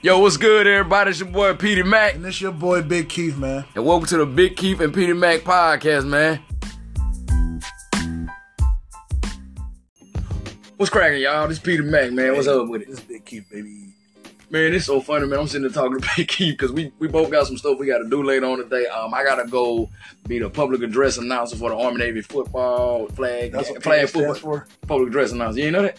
Yo, what's good, everybody? It's your boy Petey Mac, And it's your boy Big Keith, man. and welcome to the Big Keith and Petey Mac podcast, man. What's cracking, y'all? This Peter Mac, man. What's up with it? This Big Keith, baby. Man, it's so funny, man. I'm sitting there talking to Big Keith because we, we both got some stuff we got to do later on today. Um, I gotta go be the public address announcer for the Army Navy football flag That's what flag football for. public address announcer. You ain't know that,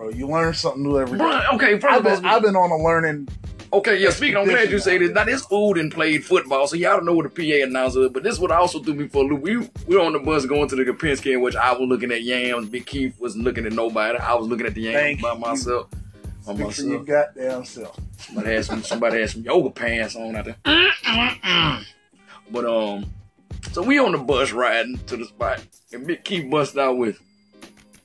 Bro, you learn something new every day. Bro, Okay, first I've of all, been, I've been on a learning. Okay, yeah, speaking, I'm glad you say this. Now, this fool didn't played football, so y'all don't know what the PA announcer is, but this what also threw me for a loop. We, we were on the bus going to the Kapinski, in which I was looking at yams. Big Keith wasn't looking at nobody. I was looking at the yams Thank by you. myself. By Speak for your myself. goddamn self. Somebody had some, somebody had some yoga pants on out there. But, um, so we on the bus riding to the spot, and Big Keith bust out with,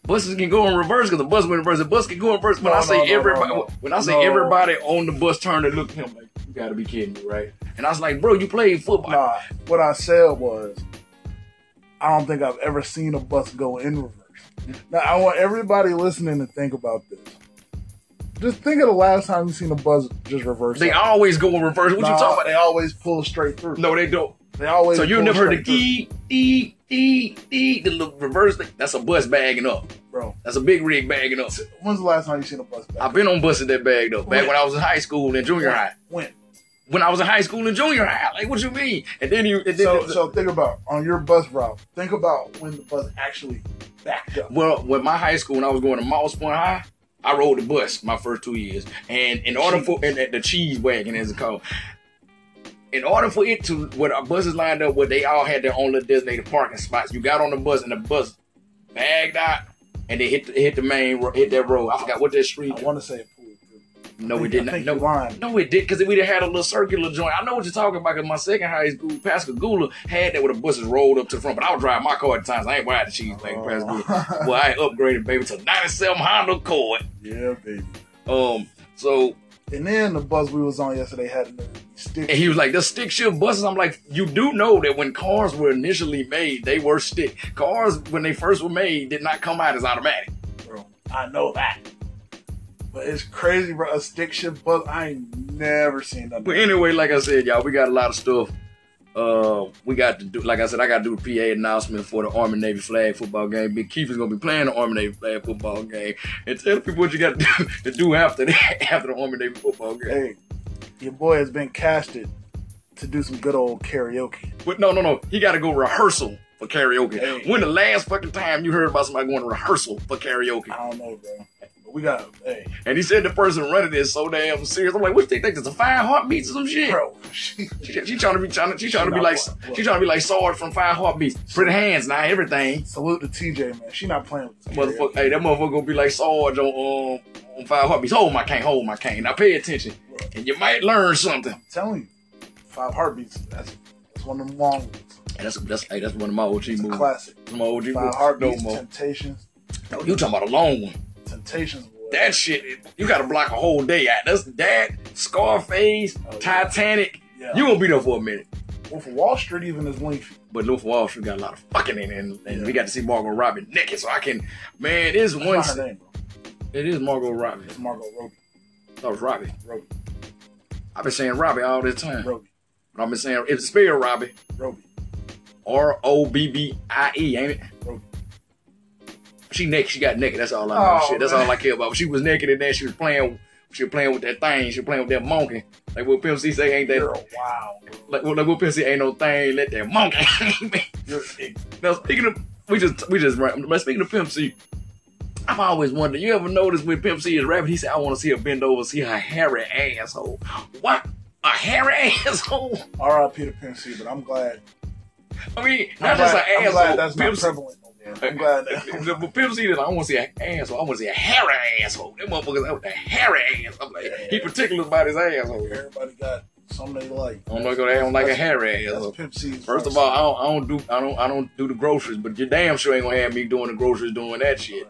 Buses can go in reverse because the bus went in reverse. The bus can go in reverse. When No, I say no, no, everybody, when I say everybody on the bus turned and looked at him like, "You gotta be kidding me, right?" And I was like, "Bro, you played football." Nah, what I said was, I don't think I've ever seen a bus go in reverse. Now, I want everybody listening to think about this. Just think of the last time you seen a bus just reverse. They out. always go in reverse. What Nah, you talking about? They always pull straight through. No, they don't. They always. So you never heard the dee dee dee dee the little reverse thing? That's a bus bagging up. bro. That's a big rig bagging up. When's the last time you seen a bus back? I've been on buses that bagged up back When? when I was in high school and junior high. When? When I was in high school and junior high, like what you mean? And then you, and then So, so think about on your bus route. Think about when the bus actually backed up. Well, with my high school, when I was going to Moss Point High, I rode the bus my first two years. And in order for and, and the cheese wagon, as it's called, in order for it to, when our buses lined up, where they all had their own little designated parking spots, you got on the bus and the bus bagged out, and they hit the, hit the main hit that road. I forgot what that street. I want to say. No, it did not. No, no, it did because we'd have had a little circular joint. I know what you're talking about because my second high school, Pascagoula, had that where the buses rolled up to the front. But I was driving my car at times. I ain't riding the cheese Pascagoula. Oh. Well, I upgraded, baby, to 97 Honda Accord. yeah, baby. Um, so, And then the bus we was on yesterday had another stick. and he was like, the stick shift buses. I'm like, you do know that when cars were initially made, they were stick. Cars, when they first were made, did not come out as automatic. bro. I know that. But it's crazy, bro. A stick shift bus. I ain't never seen that. But anyway, like I said, y'all, we got a lot of stuff. Uh, we got to do, like I said, I got to do the PA announcement for the Army Navy flag football game. Big Keith is gonna be playing the Army Navy flag football game, and tell people what you got to do, to do after that, after the Army Navy football game. Hey, your boy has been casted to do some good old karaoke. But no, no, no, he got to go rehearsal for karaoke. Hey. When the last fucking time you heard about somebody going to rehearsal for karaoke? I don't know, bro. But we got, hey, And he said the person running this so damn serious. I'm like, what they think? It's a five heartbeats or some shit? bro. She, She, she trying to be trying to she trying to be like playing. she trying to be like Sarge from Five Heartbeats. Pretty hands, not everything. salute to TJ, man. She not playing with this Motherfucker, hey, that motherfucker gonna be like Sarge on um, on Five Heartbeats. Hold my cane, hold my cane. Now pay attention, and you might learn something. I'm telling you, five heartbeats. That's that's one of them long ones. And that's that's hey, that's one of my OG It's movies. classic. Some OG movies. Five No heartbeats, more. Temptations, No, you talking about a long one? Temptations. Boy. That shit, you got to block a whole day out. That's that Scarface, Oh, yeah. Titanic. yeah. You gonna be there for a minute. Wolf of Wall Street even is lengthy. But Wolf of Wall Street got a lot of fucking in it, and, and Yeah. we got to see Margot Robbie naked. So I can, man, That's one. name. It is Margot Robbie. It's Margot Robbie. That was Robbie. Robbie. I've been saying Robbie all this time. Robbie. But I've been saying it's spelled Robbie. Robbie. R O B B I E, ain't it? Robbie. She naked. She got naked. That's all I know. Oh, Shit, that's man. all I care about. She was naked and then she was playing. She was playing with that thing. She was playing with that monkey. Like what Pimp C say ain't that. A wow. Like, what- like what Pimp C ain't no thing. Let that monkey. Now speaking of, we just we just but speaking of Pimp C. I've always wondered. You ever notice when Pimp C is rapping, he said, "I want to see her bend over, see her hairy asshole." What? A hairy asshole? R.I.P. to Pimp C, but I'm glad. I mean, I'm not just glad, an I'm asshole. glad that's Pimp not prevalent. I'm glad that. But Pimp C, I don't want to see an asshole. I want to see a hairy asshole. That motherfucker's out with a hairy ass. I'm like, he particular about his asshole. Everybody got something they like. I'm not gonna don't like a hairy That's asshole. Pimp C's. First of all, I don't, I don't do I don't I don't do the groceries, but you damn sure ain't gonna have me doing the groceries doing that shit.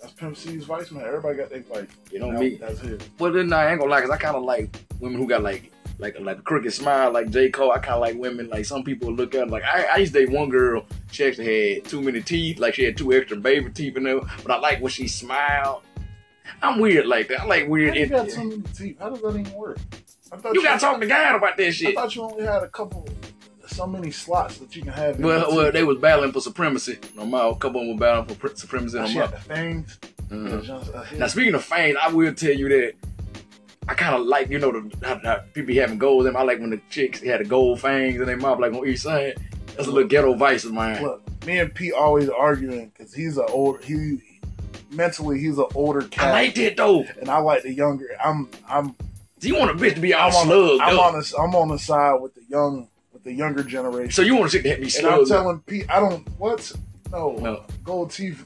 That's Pimp C's vice, man. Everybody got their vice. You know Now, me. That's it. But then I ain't gonna lie, cause I kind of like women who got like like like a crooked smile, like J Cole. I kind of like women like some people look at like I, I used to date one girl. She actually had too many teeth, like she had two extra baby teeth in there. But I like when she smiled. I'm weird like that. I like How weird. you got so many teeth? How does that even work? I thought you gotta talk to God about that shit. I thought you only had a couple, so many slots that you can have. Well, well, they was battling for supremacy. No matter, a couple of them were battling for pre- supremacy. No she had the fangs. Mhm. Uh, Now, speaking of fangs, I will tell you that I kind of like, you know, the how, how people be having gold them. I like when the chicks had the gold fangs in their mouth, like on each side. That's a little ghetto vice of mine. Look, me and Pete always arguing because he's an old he mentally he's an older cat. I like that though. and I like the younger. I'm I'm Do You want a bitch to be all I'm on slugged I'm up. on the I'm on the side with the young the younger generation. so you want a chick to be and I'm telling Pete, I don't what no, No. gold teeth.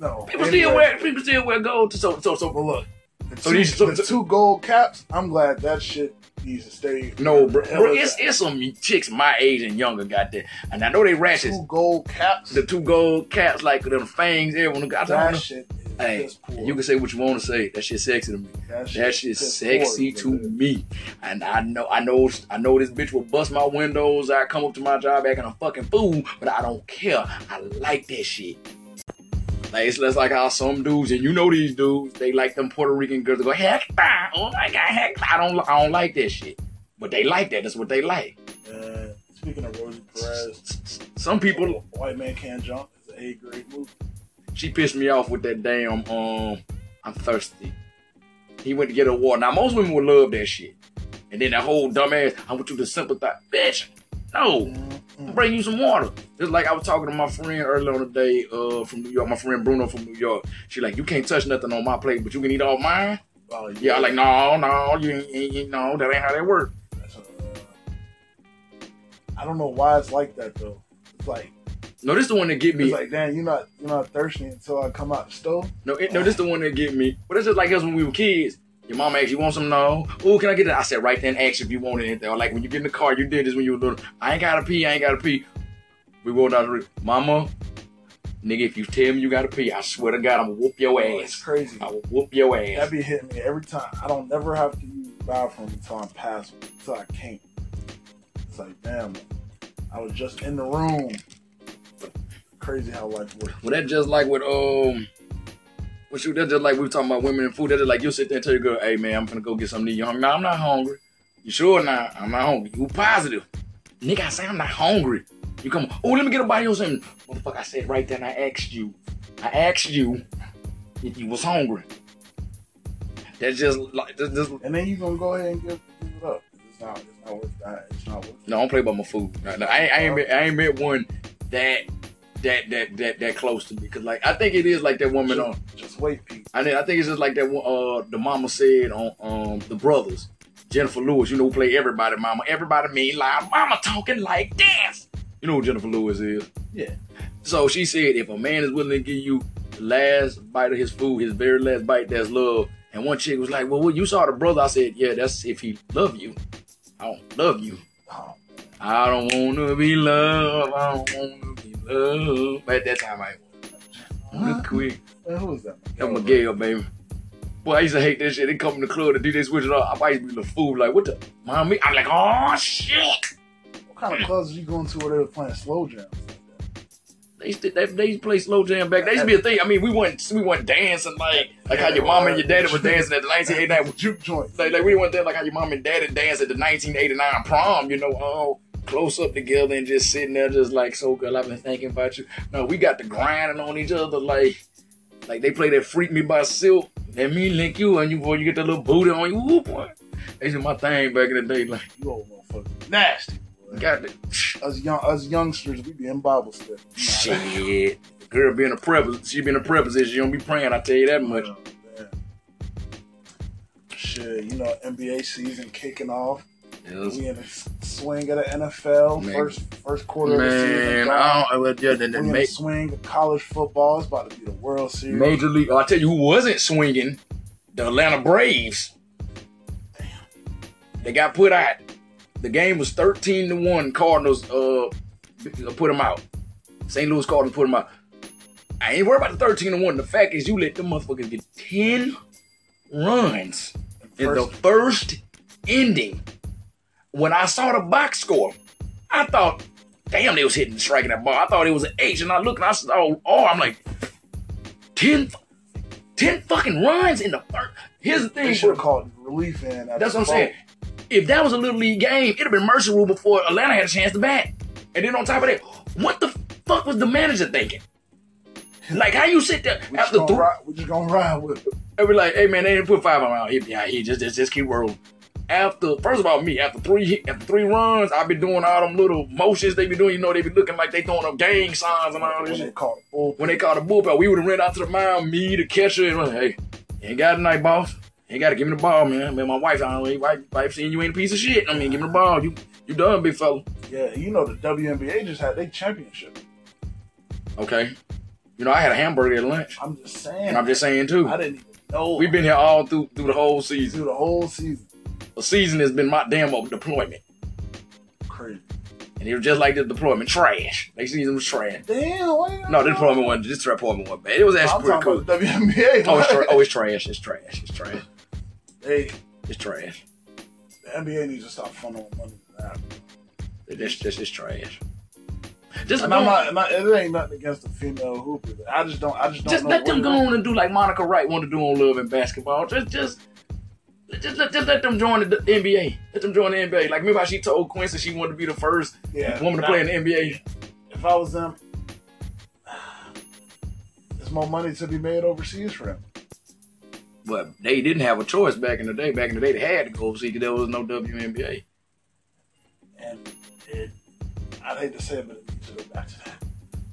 No, People Anyway, still wear people still wear gold. So so so. But look, the, So two, these- so- the two gold caps. I'm glad that shit needs to stay. No, bro, bro it's that? it's some chicks my age and younger got that, and I know they ratchets. two gold caps. The two gold caps like them fangs. Everyone got that shit Hey, you can say what you want to say. That shit sexy to me. that That shit's piss sexy to brother. me. And I know I know I know this bitch will bust my windows. I come up to my job acting a fucking fool, but I don't care. I like that shit. Like it's less like how some dudes, and you know these dudes, they like them Puerto Rican girls that go, heck oh my god, heck. I don't I don't like that shit. But they like that. That's what they like. Uh, speaking of Rosie Perez, Some people White Man Can't Jump is an A grade movie. She pissed me off with that damn um I'm thirsty. He went to get a water. Now most women would love that shit. And then that whole dumbass, I want you to sympathize. Bitch, no. Mm-mm. Bring you some water. Just like I was talking to my friend earlier on the day, uh, from New York, my friend Bruno from New York. She like, you can't touch nothing on my plate, but you can eat all mine. Oh, Yeah, I like, no, no, you ain't, ain't- no, that ain't how that work. Uh, I don't know why it's like that though. It's like No, this the one that get me. it's like damn, you're not you're not thirsty until I come out the stove. No, it, no, this the one that get me. But it's just like us when we were kids. Your mom asked you want some no. Ooh, can I get that? I said right then ask if you want anything. Or like when you get in the car, you did this when you were little. I ain't gotta pee, I ain't gotta pee. We rolled down the street. Mama, nigga, if you tell me you gotta pee, I swear to God, I'm gonna whoop your Oh, it's ass. crazy. I will whoop your ass. That be hitting me every time. I don't never have to use the bathroom until I'm past until I can't. It's like damn, I was just in the room. Crazy how life works. Well, that just like with um, what you? That just like we were talking about women and food. That just like you sit there and tell your girl, "Hey man, I'm gonna go get something to eat." You hungry? No, I'm not hungry. You sure not? I'm not hungry. You positive? Nigga, I say I'm not hungry. You come, oh, let me get a bite of something. Motherfucker, I said right then, I asked you. I asked you if you was hungry. That's just like, that's just, And then you gonna go ahead and give, give it up. It's not it's not worth. It's not worth no, I don't play by my food. No, no, I, ain't- I ain't met, I ain't met one that, that, that, that, that close to me. Cause like, I think it is like that woman on, Just wait, Pete. I think, I think it's just like that one, uh, the mama said on, um, the brothers. Jennifer Lewis, you know, play everybody, mama. Everybody mean loud. Mama talking like this. You know who Jennifer Lewis is? Yeah. So she said, if a man is willing to give you the last bite of his food, his very last bite, that's love. And one chick was like, well, what, you saw the brother. I said, yeah, that's if he love you. I don't love you. I don't want to be loved. I don't want to be Oh. loved. But at that time, I to quick. who is that? That Miguel, baby. Boy, I used to hate that shit. They come in the club to do this, switch it up. I used to be the fool. Like, what the? Mommy? I'm like, oh, shit. What kind of clubs are you going to where they were playing slow jams? They used to, they, they used to play slow jam back. That used to be a thing. I mean, we went we went dancing like like how your mom and your daddy were dancing at the 1989. Juke joints. Like, like we went there like how your mom and daddy danced at the 1989 prom. You know, all close up together and just sitting there, just like so girl. I've been thinking about you. No, we got the grinding on each other like like they play that "Freak Me" by Silk. Let me lick you, and you boy, you get that little booty on you. Woo, boy. That's my thing back in the day. Like, You old motherfucker. Nasty. Boy. got the Us young us youngsters, we be in Bible study. shit. Girl being a prep, she being a preposition. She don't be praying. I tell you that much. Oh, man. Shit, you know, NBA season kicking off. Yes. We in the swing of the NFL. Man. First first quarter of the season. Man. I don't. Well, yeah, the, we the in ma- the swing of college football. It's about to be the World Series. major league. Oh, I tell you who wasn't swinging. The Atlanta Braves. Damn. They got put out. The game was thirteen to one. Cardinals uh put them out. St. Louis Cardinals put them out. I ain't worried about the thirteen to one. The fact is, you let them motherfuckers get ten runs in the First- first ending. When I saw the box score, I thought, damn, they was hitting striking that ball. I thought it was an H, and I looked and I saw, oh, I'm like, 10, ten fucking runs in the first. Here's the They thing. should have called relief in. That's what I'm saying. If that was a little league game, it'd have been mercy rule before Atlanta had a chance to bat. And then on top of that, what the fuck was the manager thinking? Like how you sit there We after three, ride, we just gonna ride with it. and be like, hey man, they didn't put five on out. He, yeah, he just, just just keep rolling. After first of all, me after three after three runs, I be doing all them little motions they be doing. You know, they be looking like they throwing up gang signs and all this When shit they a bull. when they called the bullpen, we would have ran out to the mound, me, the catcher, and run, hey, ain't got it tonight, boss. You ain't got to give me the ball, man. Man, my wife, I don't know, wife, wife saying you ain't a piece of shit. I mean, give me the ball. You you done, big fella. Yeah, you know the WNBA just had their championship. Okay. You know, I had a hamburger at lunch. I'm just saying. And I'm just saying, too. I didn't even know. We've been here all through through the whole season. through the whole season. The season has been my damn old deployment. Crazy. And it was just like the deployment, trash. Next season was trash. Damn. No, the deployment wasn't, this deployment wasn't bad. It was I'm pretty talking cool. WNBA. Oh, it's, tra- oh, it's trash. It's trash. It's trash. Hey, It's trash. the NBA needs to stop funneling money to that. It's trash. Just And I'm not, I'm not- it ain't nothing against the female hooper. I just don't. I just don't just let them go on and do like Monica Wright wanted to do on Love and Basketball. Just, just, just, let, just let them join the, NBA. Let them join the NBA. Like remember how she told Quincy she wanted to be the first Yeah, woman to play in the NBA. If I was them, there's more money to be made overseas for them. But they didn't have a choice back in the day. Back in the day, they had to go overseas because there was no WNBA. And it, I'd hate to say it, but it needs to go back to that.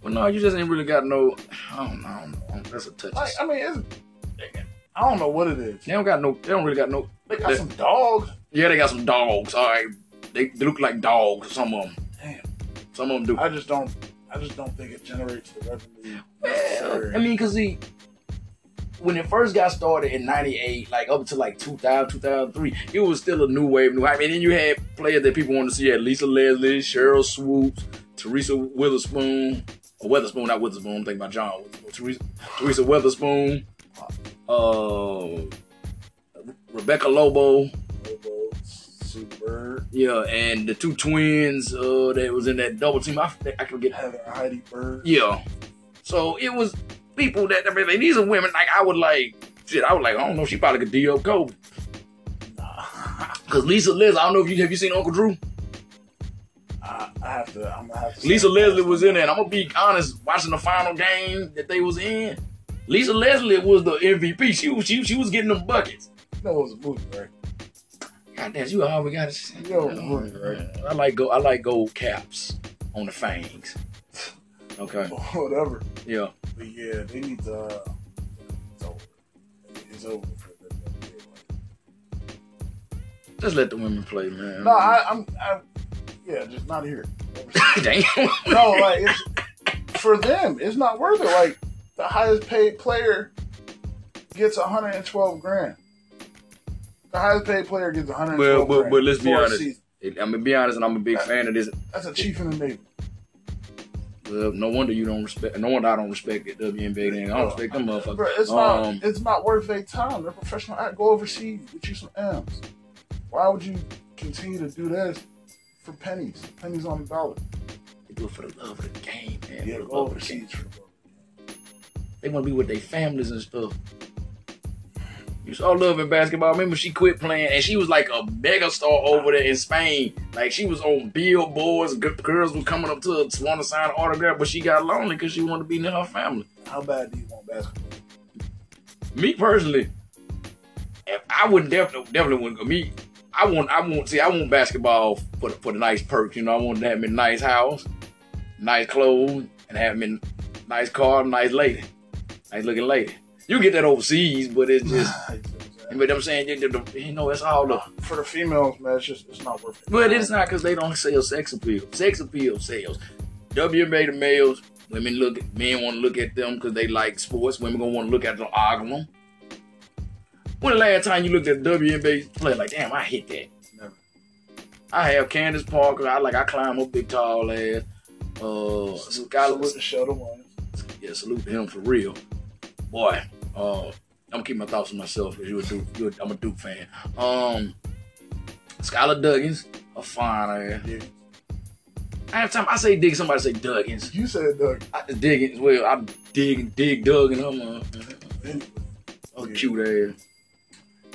But no, you just ain't really got no. I don't know. I don't know. That's a touch. Like, I mean, it's, I don't know what it is. they don't got no. They don't really got no. They got They- some dogs. Yeah, they got some dogs. All right, they, they look like dogs. Some of them. Damn. Some of them do. I just don't. I just don't think it generates the revenue. Well. I mean, cause he, when it first got started in '98, like up to like 2000, 2003, it was still a new wave. New. I mean, then you had players that people wanted to see. You had Lisa Leslie, Sheryl Swoopes, Teresa Witherspoon, or Weatherspoon, not Witherspoon. I'm thinking about John. Witherspoon. Teresa, Teresa Witherspoon, uh, Rebecca Lobo, Lobo, Bird, yeah, and the two twins uh, that was in that double team. I, I could get Heather Heidi Bird. Yeah. So it was people that I mean, these are women like I would like shit. I was like, I don't know, she probably could D up Kobe. Nah. Cause Lisa Leslie, I don't know if you have you seen Uncle Drew. I, I have to. I'm gonna have to. Lisa Leslie was in there, and I'm gonna be honest. Watching the final game that they was in, Lisa Leslie was the MVP. She was she, she was getting them buckets. You know it was a movie, right? God damn, you always got to. Yo, right. I like go. I like gold caps on the fangs. Okay. Whatever. Yeah. But yeah, they need to. Uh, it's over. It's over for the NBA. Just let the women play, man. No, I, I'm. I, yeah, just not here. Damn. no, like it's for them. It's not worth it. Like the highest paid player gets 112 grand. The highest paid player gets 112 Well, but- grand but let's be honest. I'm gonna be honest, and I'm a big fan of this. That's a chief in the navy. Well, no wonder you don't respect. No wonder I don't respect the WNBA. Then I don't respect them motherfuckers. Bro, it's not. Um, it's not worth their time. They're professional. act. Go overseas. Get you some M's. Why would you continue to do this for pennies? Pennies on the dollar. They do it for the love of the game, man. Yeah, the go love of the game. overseas for the They want to be with their families and stuff. You saw Love in basketball. Remember, she quit playing, and she was like a mega star over there in Spain. Like she was on billboards. Girls were coming up to her to want to sign an autograph, but she got lonely because she wanted to be near her family. How bad do you want basketball? Me personally, if I wouldn't definitely definitely wouldn't go. Me, I want I want see I want basketball for the, for the nice perks. You know, I want to have me a nice house, nice clothes, and have me a nice car, nice lady, nice looking lady. You get that overseas, but it's just you know I'm saying. You, know, it's all the. for the females, man, it's just it's not worth it. But it's not because they don't sell sex appeal. Sex appeal sells. WNBA the males, women look men want to look at them because they like sports. Women gonna want to look at them, argue them. When the last time you looked at WNBA play like, damn, I hit that. Never. I have Candace Parker. I like I climb up big tall ass. Uh, Skylar, salute to Shelden Williams. yeah, salute to him for real, boy. Uh, I'm gonna keep my thoughts to myself because you a Duke. You a, I'm a Duke fan. Um, Skylar Duggins, a fine ass. Yeah. I have time. I say dig. Somebody say Duggins. You said Doug. I it. Well, I dig dig Doug and him. Uh, Anyway, Oh, Yeah. cute ass.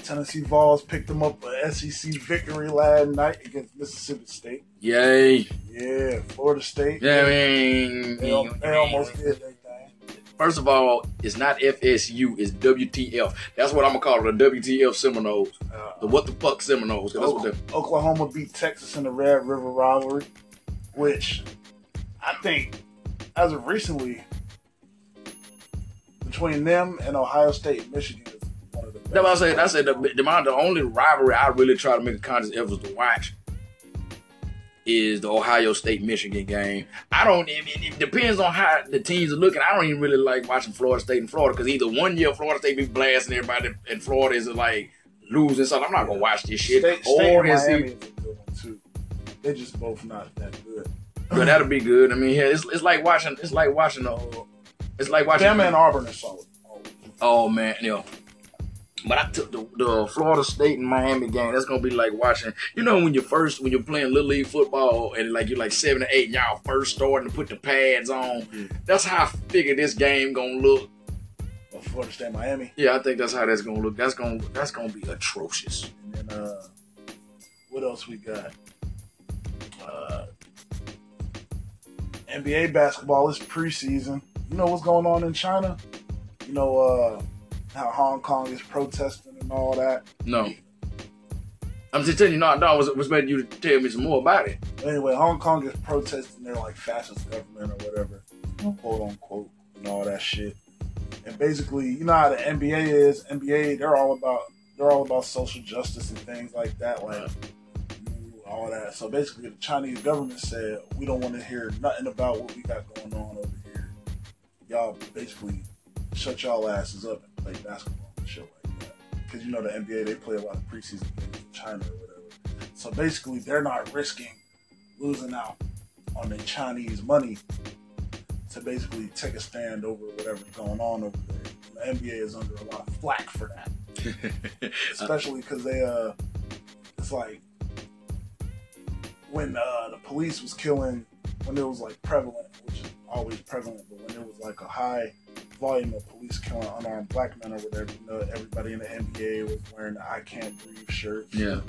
Tennessee Vols picked them up a SEC victory last night against Mississippi State. Yay. Yeah, Florida State. Yeah, I mean, They, they almost did thing. First of all, it's not FSU, it's WTF. That's what I'm gonna call it, the WTF Seminoles. Uh, The what the fuck Seminoles. That's what Oklahoma beat Texas in the Red River rivalry, which I think, as of recently, between them and Ohio State and Michigan is one of the best. That's what I said. I said the, the, the only rivalry I really try to make a conscious effort to watch is the Ohio State Michigan game. I don't. It, it, depends on how the teams are looking. I don't even really like watching Florida State and Florida because either one year Florida State be blasting everybody and Florida is like losing. something. I'm not gonna watch this shit. State, State or and it's Miami is a good one too. They're just both not that good. but that'll be good. I mean, yeah, it's, it's like watching. It's like watching. Uh, it's like watching. Bama and Auburn are solid. Oh man, yeah. But I took the, the Florida State and Miami game. That's gonna be like watching. You know when you're first when you're playing little league football and like you're like seven or eight, and y'all first starting to put the pads on. Yeah. That's how I figure this game gonna look. But Florida State, Miami, Yeah, I think that's how that's gonna look. That's gonna that's gonna be atrocious. and then uh, what else we got? Uh, NBA basketball is preseason. You know what's going on in China? You know uh, how Hong Kong is protesting and all that. No. I'm just telling you, no, no, I was, was waiting you to tell me some more about it. Anyway, Hong Kong is protesting their like fascist government or whatever, quote unquote, and all that shit. And basically, you know how the NBA is. NBA, they're all about they're all about social justice and things like that, like all that. So basically, the Chinese government said we don't want to hear nothing about what we got going on over here. Y'all basically shut y'all asses up and play basketball and shit like that. Because you know the NBA, they play a lot of preseason games in China or whatever. So basically, they're not risking losing out on the Chinese money to basically take a stand over whatever's going on over there. The NBA is under a lot of flack for that, especially because they uh, it's like when uh, the police was killing when it was like prevalent, which is always prevalent, but when it was like a high volume of police killing unarmed black men or whatever, you know, everybody in the NBA was wearing the "I Can't Breathe" shirts Yeah.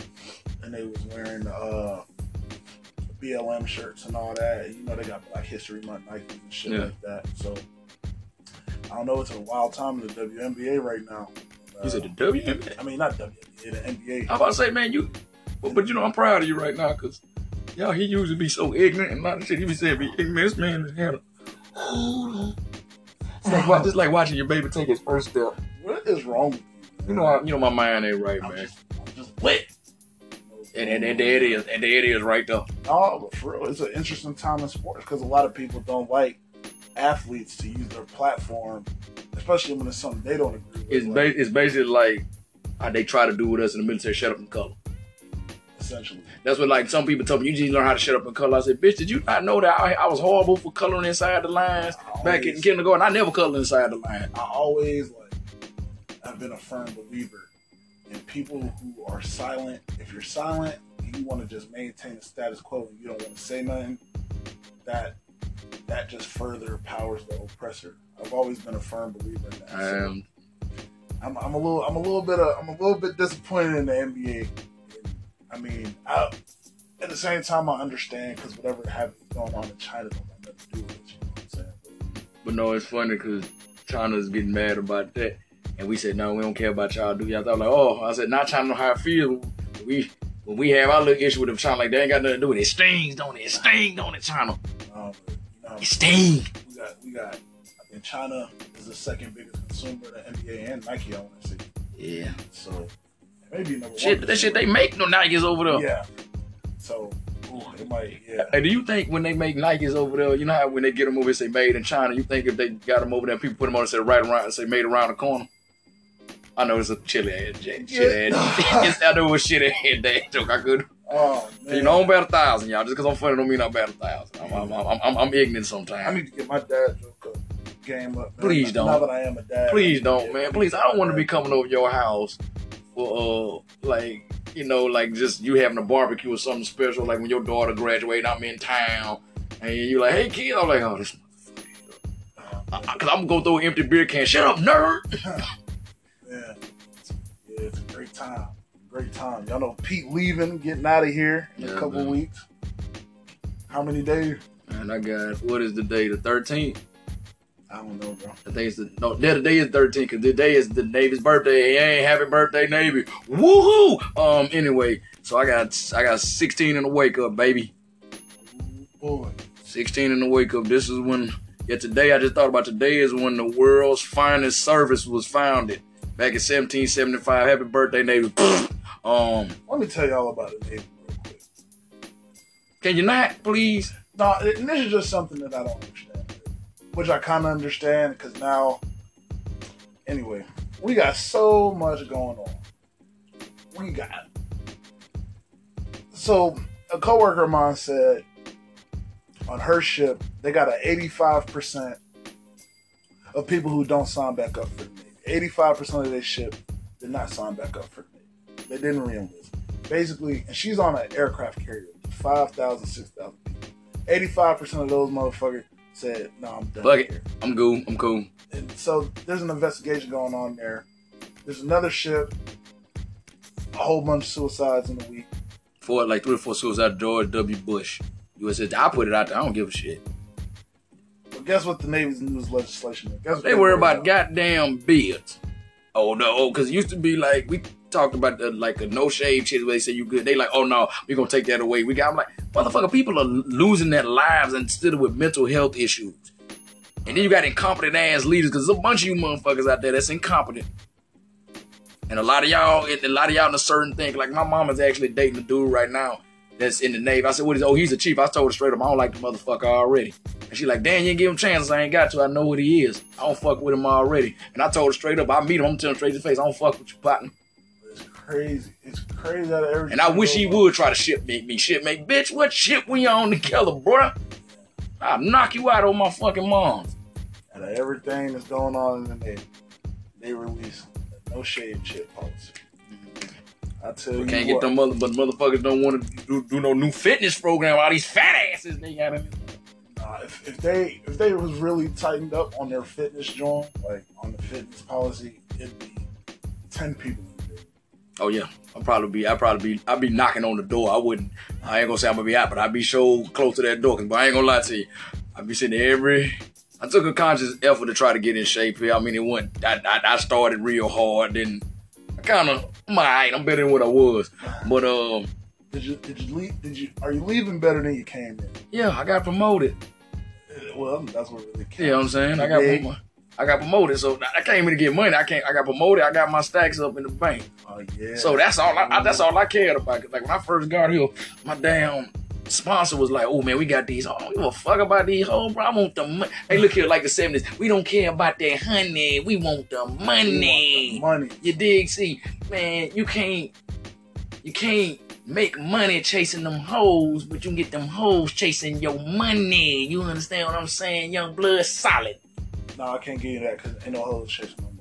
and they was wearing uh BLM shirts and all that. You know they got Black History Month Nikes and shit Yeah. like that. So I don't know. It's a wild time in the WNBA right now. Uh, You said the WNBA. I mean, not WNBA, the NBA. I'm about to say, man, you. But, but you know, I'm proud of you right now because y'all he used to be so ignorant and a lot of shit he be saying be ignorant. This man has had a. It's like, it's like watching your baby take his first step. What is wrong with you? You know, I, you know, my mind ain't right, I'm man. just, I'm just wet. And, and, and there it is, and there it is right there. No, but for real, it's an interesting time in sports because a lot of people don't like athletes to use their platform, especially when it's something they don't agree with. It's ba- it's basically like how they try to do with us in the military. Shut up and color. Essentially. That's what like some people told me. You just learn how to shut up and color. I said, bitch, did you not know that I, I was horrible for coloring inside the lines back in kindergarten? I never colored inside the line. I always like I've been a firm believer in people who are silent. If you're silent you want to just maintain the status quo and you don't want to say nothing, that that just further powers the oppressor. I've always been a firm believer in that. So Um, I'm, I'm a little I'm a little bit uh, I'm a little bit disappointed in the NBA. I mean, I, at the same time, I understand because whatever happened going on in China don't have nothing to do with it. You know what I'm saying? But no, it's funny because China's getting mad about that. And we said, no, we don't care about y'all. Do y'all? thought like, oh, I said, not China know how I feel. We when we have our little issue with them, China like they ain't got nothing to do with it. It stings, don't it? It stings, don't it, China? Um, you know, It stings. we got we got I think China is the second biggest consumer of the NBA and Nike I want to see. Yeah. So maybe number Shit, one. that shit they make no Nikes over there. Yeah. So it might yeah. Hey, do you think when they make Nikes over there, you know how when they get them over, it say made in China? You think if they got them over there, people put them on and say right around and say made around the corner? I know it's a chilly ass shit. Shit ass. I know it's shit ass dad joke. I could. Oh man. You know, I'm about a thousand, y'all. Just because I'm funny don't mean I'm about a thousand. I'm, I'm, I'm, I'm, I'm ignorant sometimes. I need to get my dad joke game up. man. Please don't. Now that I am a dad. Please don't, man. Please, I don't want to be coming over your house uh, like, you know, like just you having a barbecue or something special, like when your daughter graduated, I'm in town, and you're like, hey, kid, I'm like, oh, this Because I'm going to throw an empty beer can. Shut up, nerd. yeah. Yeah, it's a great time. Great time. Y'all know Pete leaving, getting out of here in Yeah, a couple man. weeks. How many days? And I got what is the day? The 13th. I don't know, bro. I think it's the no. The day is 13 because the day is the Navy's birthday. Hey, happy birthday, Navy! Woohoo! Um. Anyway, so I got I got 16 in the wake up, baby. Boy. 16 in the wake up. This is when. Yeah, today I just thought about today is when the world's finest service was founded back in 1775. Happy birthday, Navy! um. Let me tell y'all about the Navy real quick. Can you not, please? No, this is just something that I don't understand, which I kind of understand because now, anyway, we got so much going on. We got so a coworker of mine said on her ship they got an eighty-five percent of people who don't sign back up for the Navy. Eighty-five percent of their ship did not sign back up for the Navy. They didn't re-enlist. Basically, and she's on an aircraft carrier, 5,000, 6,000 people. 85% of those motherfuckers said, no, I'm done Fuck it. I'm cool. I'm cool. And so there's an investigation going on there. There's another ship, a whole bunch of suicides in a week. Four, like three or four suicide. George W. Bush. USA. I put it out there. I don't give a shit. But guess what the Navy's news legislation? Guess what They worry about about goddamn beards. Oh no, oh, because it used to be like we talked about the like a no shave shit where they say you good. They like, oh no, we gonna take that away. We got I'm like, motherfucker, people are losing their lives instead still with mental health issues. And then you got incompetent ass leaders because there's a bunch of you motherfuckers out there that's incompetent. And a lot of y'all, a lot of y'all in a certain thing. Like my mom is actually dating a dude right now that's in the Navy. I said, what is? Oh, he's a chief. I told her straight up, I don't like the motherfucker already. And she like, damn, you ain't give him chances. I ain't got to. I know what he is. I don't fuck with him already. And I told her straight up, I meet him. I'm telling him straight to his face, I don't fuck with you, partner. It's crazy. It's crazy that everything. And I wish he would try to ship me, make bitch. What shit we on together, bruh? I'll knock you out on my fucking mom's. Out of everything that's going on in the Navy, they release no shave shit policy. I tell We you can't what, get them mother, but motherfuckers don't want to do, do no new fitness program. All these fat asses they got in. Nah, if, if they if they was really tightened up on their fitness joint, like on the fitness policy, it'd be ten people. Oh yeah, I'll probably be. I'll probably be. I'll be knocking on the door. I wouldn't. I ain't gonna say I'm gonna be out, but I'd be so close to that door. 'cause- But I ain't gonna lie to you. I'd be sitting there every. I took a conscious effort to try to get in shape here. I mean, it went. I, I, I started real hard. Then I kind of. I'm alright. I'm better than what I was. But um, Did you did you leave? Did you are you leaving better than you came in? yeah, I got promoted. Uh, Well, that's what really counts. You know what I'm saying? I got. Yeah. I got promoted, so I came in to get money. I can't. I got promoted. I got my stacks up in the bank. Oh yeah. So that's all. I, I, that's all I cared about. Like when I first got here, my damn sponsor was like, "Oh man, we got these. I don't give a fuck about these hoes, bro. I want the money." Hey, look here, like the '70s. We don't care about that honey. We want the We want money. the money. You dig? See, man, you can't. You can't make money chasing them hoes, but you can get them hoes chasing your money. You understand what I'm saying? Young blood solid. No, I can't give you that because ain't no hoes chasing no money.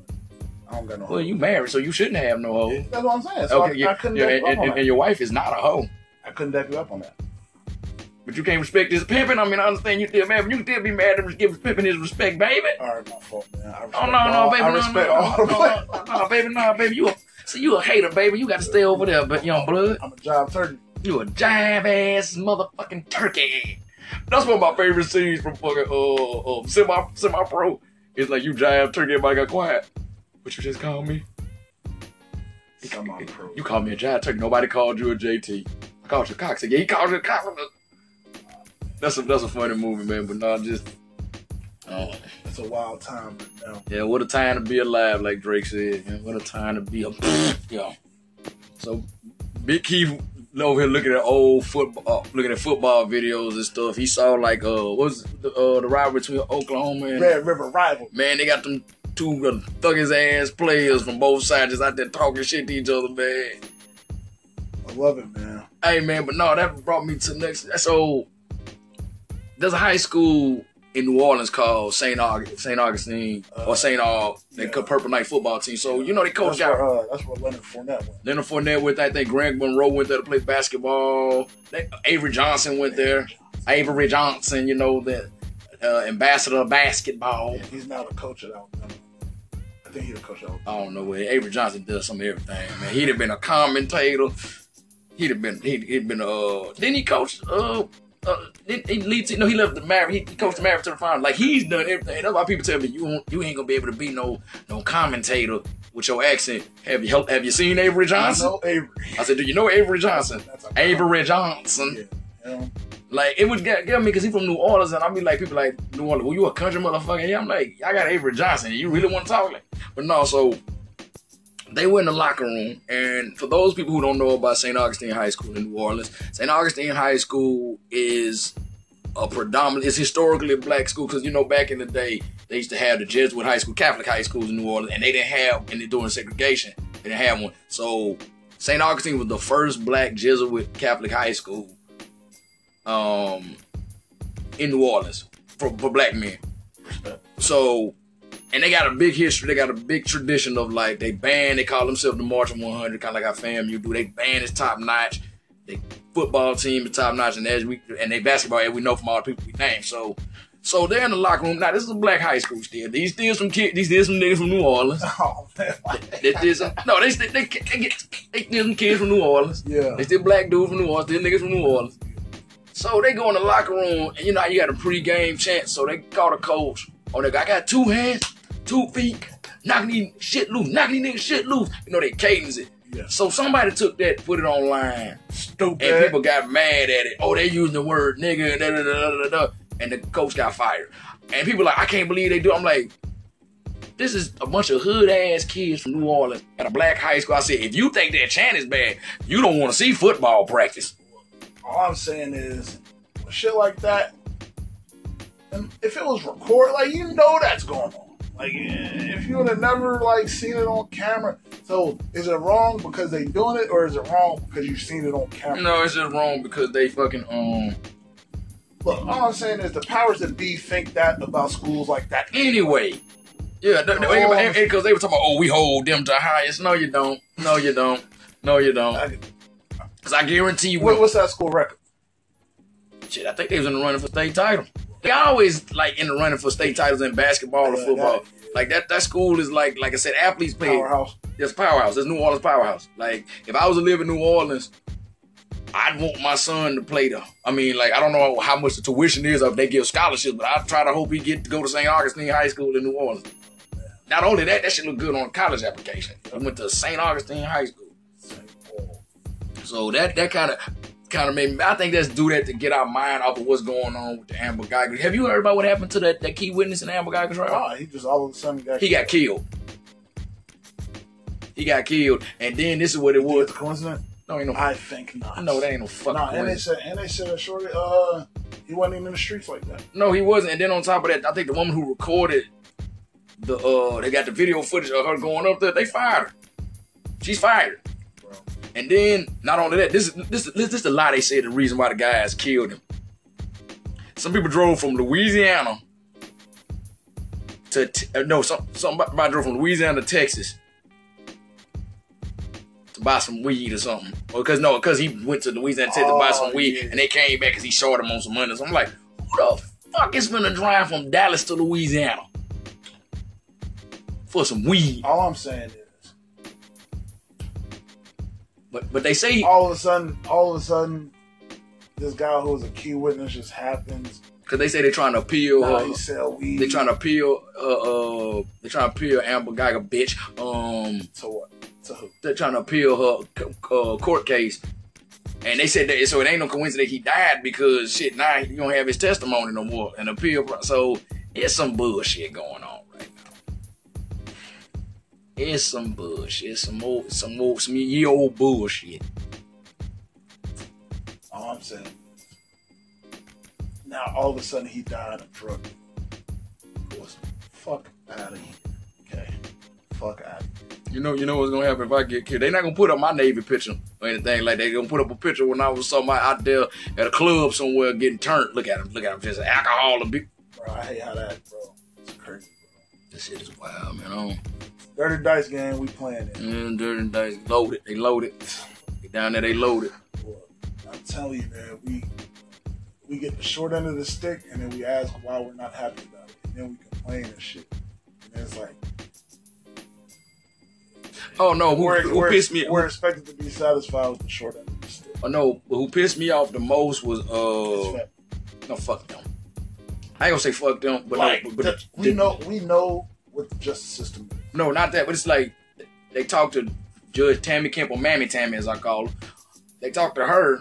I don't got no. Well, hoes. you married, so you shouldn't have no hoes. That's what I'm saying. So Okay, I, yeah, I couldn't yeah, back and, up and- on and that. your wife is not a hoe. I couldn't back you up on that. But you can't respect his pimping. I mean, I understand you still mad, but you can still be mad and give his pimping his respect, baby. All right, my fault, man. I oh, respect Oh no, all, no, baby, I no, respect no, all no, no, no, no, baby, no, baby, you a see you a hater, baby. You got to stay over there, but young blood, I'm a job turkey. you a jive ass motherfucking turkey. That's one of my favorite scenes from fucking uh, uh semi semi pro. It's like you jive turkey, everybody got quiet. What you just called me? Semi-pro. You called me a jive turkey. Nobody called you a JT. I called you a cock. Yeah, he called you a cock. That's a that's a funny movie, man. But no, just. Oh. It's a wild time right now. Yeah, what a time to be alive, like Drake said. Yeah, what a time to be a yeah. So Big Keith over here looking at old football, uh, looking at football videos and stuff. He saw like uh, what was the, uh, the rivalry between Oklahoma and Red River rival. man. They got them two uh, thuggish ass players from both sides just out there talking shit to each other, man. I love it, man. Hey man, but no, that brought me to the next. So there's a high school in New Orleans called St. August, St. Augustine or St. Aug. They yeah. Purple Knight football team. So you know they coach That's out. where, uh, that's where Leonard Fournette went. Leonard Fournette went there. I think Greg Monroe went there to play basketball. They, Avery Johnson went there. Avery Johnson, you know the uh, ambassador of basketball. Yeah, he's now the coach at Alabama. think he'd have coached out. I don't know where Avery Johnson does some of everything, man. He'd have been a commentator. He'd have been he'd, he'd been uh didn't he coach uh uh didn't he lead to, no he left the Mavericks he, coached the Mavericks to the final like he's done everything. That's why people tell me you won't, you ain't gonna be able to be no no commentator with your accent. Have you have you seen Avery Johnson? I know Avery. I said, do you know Avery Johnson? Avery Johnson. Yeah. Know? Like it would get, get me because he's from New Orleans, and I be like people like New Orleans. Well, you a country motherfucker? Yeah, I'm like I got Avery Johnson. You really want to talk like? But no, so they were in the locker room, and for those people who don't know about St. Augustine High School in New Orleans, St. Augustine High School is a predominant, it's historically a black school because you know back in the day they used to have the Jesuit high school, Catholic high schools in New Orleans, and they didn't have, and they're doing segregation, they didn't have one. So St. Augustine was the first black Jesuit Catholic high school um, in New Orleans for, for black men. So, and they got a big history. They got a big tradition of like they band. They call themselves the Marching 100, kind of like our FAMU do. They band is top notch. They football team is top notch, and as we and they basketball, as we know from all the people we name. So, so they're in the locker room. Now this is a black high school still. These still some kids. These still some niggas from New Orleans. Oh man. They, they some, no, they still they, they get they still some kids from New Orleans. Yeah. They still black dudes from New Orleans. Still niggas from New Orleans. So they go in the locker room, and you know how you got a pregame chant. So they call the coach. Oh, nigga, I got two hands, two feet, knocking these shit loose, knocking these niggas shit loose. You know they cadence it. Yeah. So somebody took that, put it online, Stupid. and people got mad at it. Oh, they using the word nigga, da da da da da, da, and the coach got fired. And people like, I can't believe they do. I'm like, this is a bunch of hood ass kids from New Orleans at a black high school. I said, if you think that chant is bad, you don't want to see football practice. All I'm saying is, shit like that, and if it was recorded, like you know that's going on. Like if you would have never like seen it on camera, so is it wrong because they doing it, or is it wrong because you've seen it on camera? No, it's just wrong because they fucking um. Look, all I'm saying is the powers that be think that about schools like that. Anyway, yeah, because they were talking about, oh, we hold them to highest. No, you don't. No, you don't. No, you don't. Because I guarantee you, What, what's that school record? shit, I think they was in the running for state title. They always like in the running for state titles in basketball or football. Like that, that school is like, like I said, athletes play. Powerhouse. It's powerhouse. It's New Orleans powerhouse. Like if I was to live in New Orleans, I'd want my son to play there. I mean, like I don't know how much the tuition is, or if they give scholarships, but I try to hope he get to go to St. Augustine High School in New Orleans. Not only that, that should look good on a college application. He went to St. Augustine High School. So that that kind of kind of made me. I think let's do that to get our mind off of what's going on with the Amber Guyger. Have you heard about what happened to that, that key witness in the Amber Guyger trial? Oh, he just all of a sudden got He got killed. He got killed, and then this is what it What's was. the coincidence? No, ain't no. I think not. No, that ain't no fucking. No, and they said, and they said, shorty, uh, he wasn't even in the streets like that. No, he wasn't. And then on top of that, I think the woman who recorded the uh they got the video footage of her going up there, they fired her. She's fired. And then not only that, this is this this, this is the lie they said the reason why the guys killed him. Some people drove from Louisiana to uh, no some somebody drove from Louisiana to Texas to buy some weed or something. Or because no, because he went to Louisiana to, to buy some Oh, weed yeah. and they came back because he short him on some money. So I'm like, who the fuck is gonna drive from Dallas to Louisiana for some weed? All I'm saying is, But but they say all of a sudden, all of a sudden, this guy who was a key witness just happens. because they say they're trying to appeal her. he sell weed. They trying to appeal uh uh they're trying to appeal Amber Guyger bitch. Um to what? To who? they're trying to appeal her uh, court case. And they said that so it ain't no coincidence he died because shit now you don't have his testimony no more and appeal so it's some bullshit going on. It's some bullshit. It's some old some old some ye old bullshit. All I'm saying. Now all of a sudden he died of drug. Fuck out of here. Okay. Fuck out. You know, you know what's gonna happen if I get killed. They're not gonna put up my Navy picture or anything like that. They're gonna put up a picture when I was somebody out there at a club somewhere getting turned. Look at him, look at him, just an alcohol and big. Bro, I hate how that, bro. It's crazy, This shit is wild, man. Oh, bro. Dirty Dice game, we playing it. mm, dirty dice loaded. They loaded. They down there, they loaded. Boy, I'm telling you, man, we we get the short end of the stick and then we ask why we're not happy about it. And then we complain and shit. And it's like Oh no, who, we're, who we're, pissed me? we're expected to be satisfied with the short end of the stick. Oh no, who pissed me off the most was uh no fuck them. I ain't gonna say fuck them, but like, no, but, the- but we know we know what the justice system is. no, not that. But it's like they talked to Judge Tammy Kemp or Mammy Tammy as I call her. They talked to her,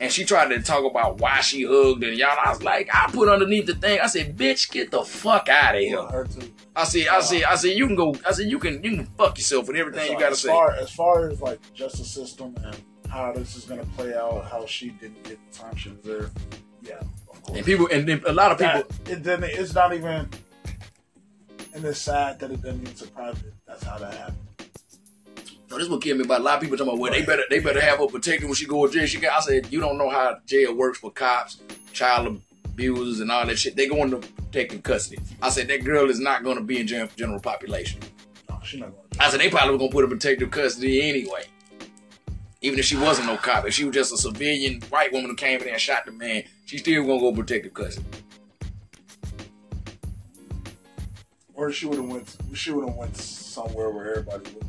and she tried to talk about why she hugged and y'all. I was like, I put underneath the thing. I said, bitch, get the fuck out of here. Her. I said, I said, I said, you can go. I said, you can, you can fuck yourself with everything you gotta as say. Far, as far as like justice system and how this is gonna play out, how she didn't get the time she deserved. Yeah, of course. And people, and then a lot of people. That- it didn't. It's not even. And it's sad that it didn't even surprise it. That's how that happened. No, this what killed me about a lot of people talking about well they better they better have her protected when she go to jail. She got I said you don't know how jail works for cops, child abusers and all that shit. They go into protective custody. I said that girl is not gonna be in gen- general population. No, she's not going. I said they probably were gonna put her in protective custody anyway. Even if she wasn't no cop, if she was just a civilian white woman who came in there and shot the man, she still gonna go protective custody. Or she would have went. She would have went somewhere where everybody looked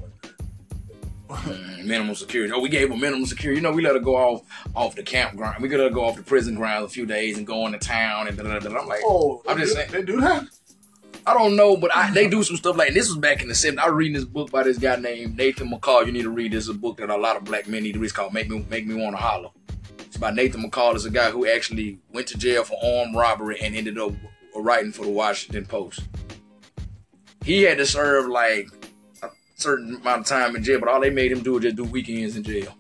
like. Mm, minimum security. Oh, we gave her minimum security. You know, we let her go off off the campground. We let her go off the prison ground a few days and go into town and da da da. I'm like, Oh, I'm just do- saying. They do that. I don't know, but I, they do some stuff like this was back in the 70s. I was reading this book by this guy named Nathan McCall. You need to read this. It's a book that a lot of black men need to read. It's called Make Me Make Me Want to Holler. It's by Nathan McCall. It's a guy who actually went to jail for armed robbery and ended up writing for the Washington Post. He had to serve like a certain amount of time in jail, but all they made him do was just do weekends in jail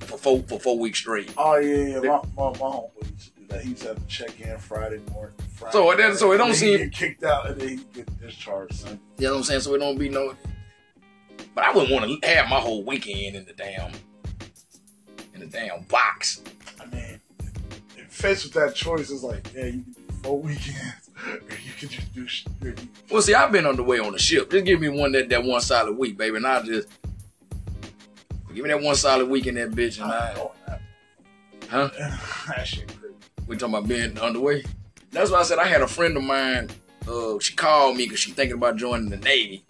for four for four weeks straight. Oh yeah, yeah. My my, my homeboy used to do that. He used to have to check in Friday morning. Friday So it so it don't seem- get kicked out and then he get discharged. Sunday. You know what I'm saying? So it don't be no. But I wouldn't want to have my whole weekend in the damn in the damn box. I mean, faced with that choice, it's like, yeah, you can four weekends, you can just do. sh- or you- Well, see, I've been on the way on the ship. Just give me one that that one solid week, baby, and I'll just give me that one solid week in that bitch, and I, huh? that shit crazy. We talking about being underway. That's why I said I had a friend of mine. Uh, she called me because she thinking about joining the Navy